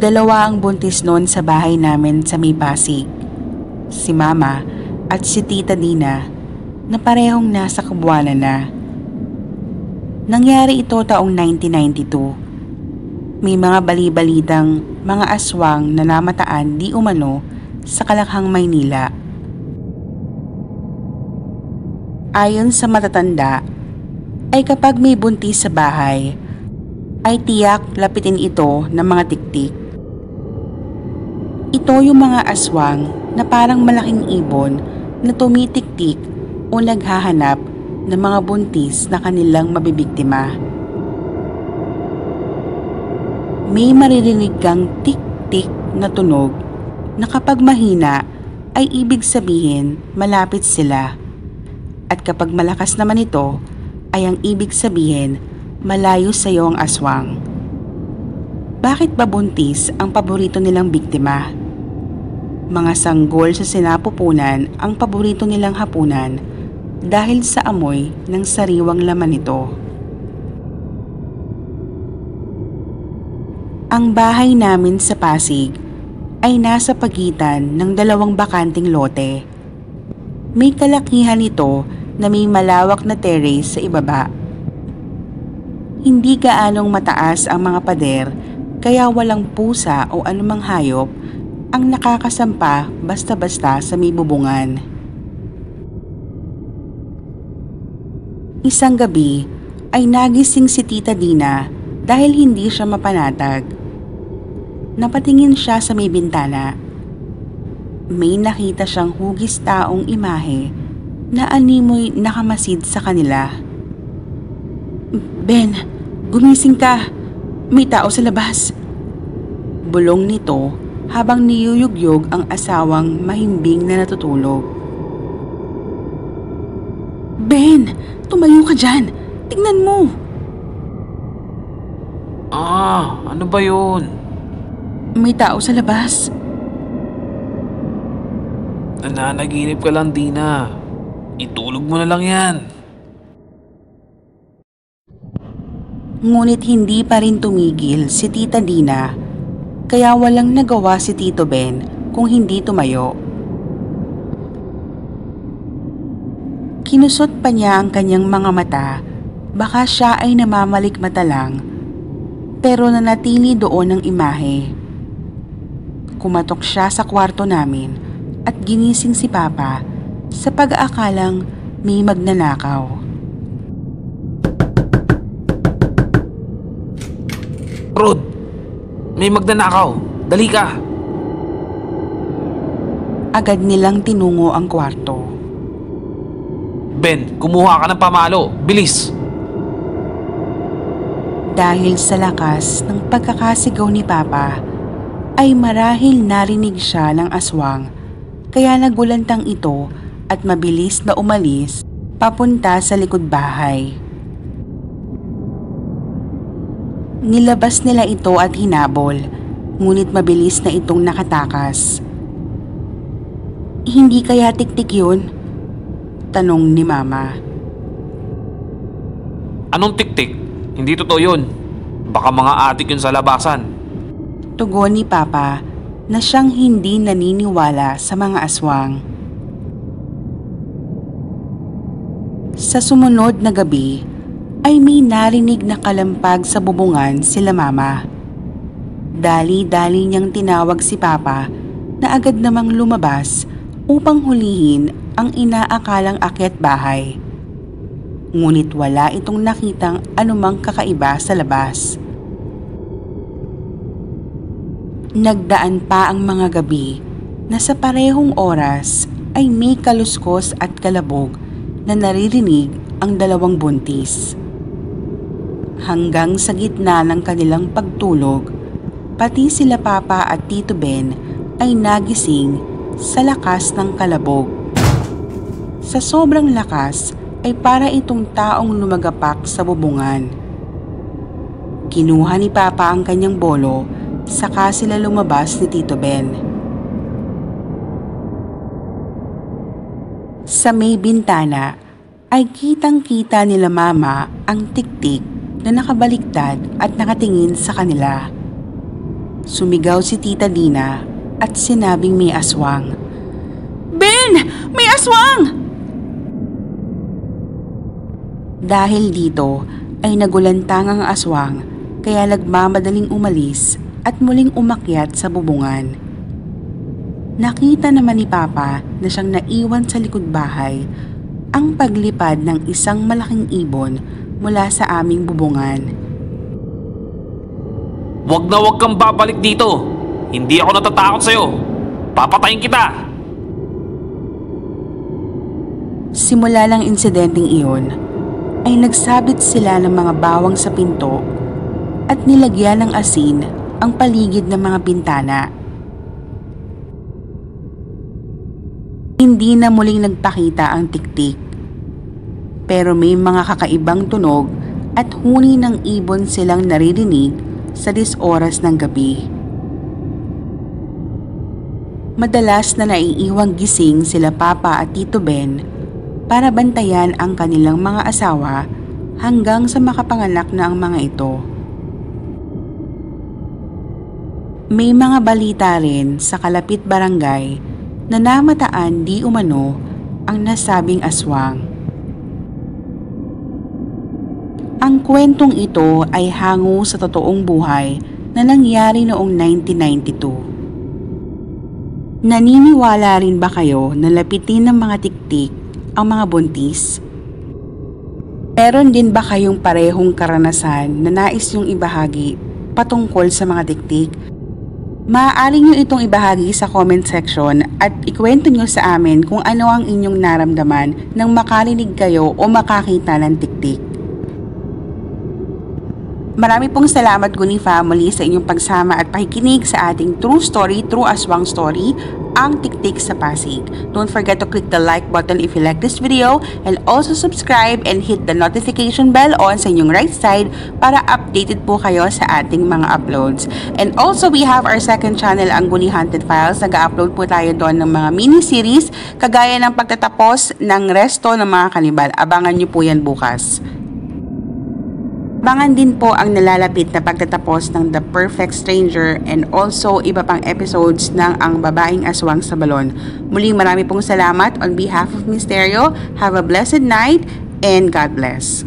Dalawa ang buntis noon sa bahay namin sa may Pasig. Si Mama at si Tita Dina na parehong nasa kabuwanan na. Nangyari ito taong 1992. May mga balibalitang mga aswang na namataan di umano sa Kalakhang, Maynila. Ayon sa matatanda, ay kapag may buntis sa bahay, ay tiyak lapitin ito ng mga tiktik. Ito yung mga aswang na parang malaking ibon na tumitiktik o naghahanap ng mga buntis na kanilang mabibiktima. May maririnig kang tik-tik na tunog na kapag mahina ay ibig sabihin malapit sila. At kapag malakas naman ito ay ang ibig sabihin malayo sa iyo ang aswang. Bakit ba buntis ang paborito nilang biktima? Mga sanggol sa sinapupunan ang paborito nilang hapunan dahil sa amoy ng sariwang laman nito. Ang bahay namin sa Pasig ay nasa pagitan ng dalawang bakanting lote. May kalakihan ito na may malawak na terrace sa ibaba. Hindi gaanong mataas ang mga pader kaya walang pusa o anumang hayop ang nakakasampa basta-basta sa may bubungan. Isang gabi ay nagising si Tita Dina dahil hindi siya mapanatag Napatingin siya sa may bintana. May nakita siyang hugis taong imahe na animoy nakamasid sa kanila. Ben, gumising ka. May tao sa labas. Bulong nito habang niyuyugyog ang asawang mahimbing na natutulog. Ben, tumayo ka dyan. Tingnan mo. Ah, ano ba yun? May tao sa labas. Nananaginip ka lang, Dina. Itulog mo na lang yan. Ngunit hindi pa rin tumigil si Tita Dina, kaya walang nagawa si Tito Ben kung hindi tumayo. Kinusot pa niya ang kanyang mga mata, baka siya ay namamalikmata lang, pero nanatili doon ang imahe. Kumatok siya sa kwarto namin at ginising si Papa sa pag-aakalang may magnanakaw. Rod! May magnanakaw! Dali ka! Agad nilang tinungo ang kwarto. Ben, kumuha ka ng pamalo! Bilis! Dahil sa lakas ng pagkakasigaw ni Papa, ay marahil narinig siya ng aswang kaya nagulantang ito at mabilis na umalis papunta sa likod bahay. Nilabas nila ito at hinabol, ngunit mabilis na itong nakatakas. Hindi kaya tiktik yun? Tanong ni Mama. Anong tiktik? Hindi totoo yun. Baka mga atik yun sa labasan tugon ni Papa na siyang hindi naniniwala sa mga aswang. Sa sumunod na gabi ay may narinig na kalampag sa bubungan sila mama. Dali-dali niyang tinawag si Papa na agad namang lumabas upang hulihin ang inaakalang akyat bahay. Ngunit wala itong nakitang anumang kakaiba sa labas. Nagdaan pa ang mga gabi na sa parehong oras ay may kaluskos at kalabog na naririnig ang dalawang buntis. Hanggang sa gitna ng kanilang pagtulog, pati sila Papa at Tito Ben ay nagising sa lakas ng kalabog. Sa sobrang lakas ay para itong taong lumagapak sa bubungan. Kinuha ni Papa ang kanyang bolo Saka sila lumabas ni Tito Ben. Sa may bintana ay kitang-kita nila mama ang tiktik na nakabaliktad at nakatingin sa kanila. Sumigaw si Tita Dina at sinabing may aswang. Ben! May aswang! Dahil dito ay nagulantang ang aswang kaya nagmamadaling umalis at muling umakyat sa bubungan. Nakita naman ni Papa na siyang naiwan sa likod bahay ang paglipad ng isang malaking ibon mula sa aming bubungan. Huwag na huwag kang babalik dito. Hindi ako natatakot sa'yo. Papatayin kita. Simula ng insidenteng iyon, ay nagsabit sila ng mga bawang sa pinto at nilagyan ng asin ang paligid ng mga bintana. Hindi na muling nagpakita ang tiktik. Pero may mga kakaibang tunog at huni ng ibon silang naririnig sa dis oras ng gabi. Madalas na naiiwang gising sila Papa at Tito Ben para bantayan ang kanilang mga asawa hanggang sa makapanganak na ang mga ito. May mga balita rin sa kalapit barangay na namataan di umano ang nasabing aswang. Ang kwentong ito ay hango sa totoong buhay na nangyari noong 1992. Naniniwala rin ba kayo na lapitin ng mga tiktik ang mga buntis? Meron din ba kayong parehong karanasan na nais yung ibahagi patungkol sa mga tiktik? Maaari nyo itong ibahagi sa comment section at ikwento nyo sa amin kung ano ang inyong naramdaman nang makarinig kayo o makakita ng tiktik. Marami pong salamat Guni Family sa inyong pagsama at pakikinig sa ating True Story, True Aswang Story, ang Tiktik sa Pasig. Don't forget to click the like button if you like this video and also subscribe and hit the notification bell on sa inyong right side para updated po kayo sa ating mga uploads. And also we have our second channel, ang Guni Haunted Files. Nag-upload po tayo doon ng mga mini-series kagaya ng pagtatapos ng resto ng mga kanibal. Abangan nyo po yan bukas. Abangan din po ang nalalapit na pagtatapos ng The Perfect Stranger and also iba pang episodes ng Ang Babaeng Aswang sa Balon. Muli marami pong salamat on behalf of Misterio. Have a blessed night and God bless.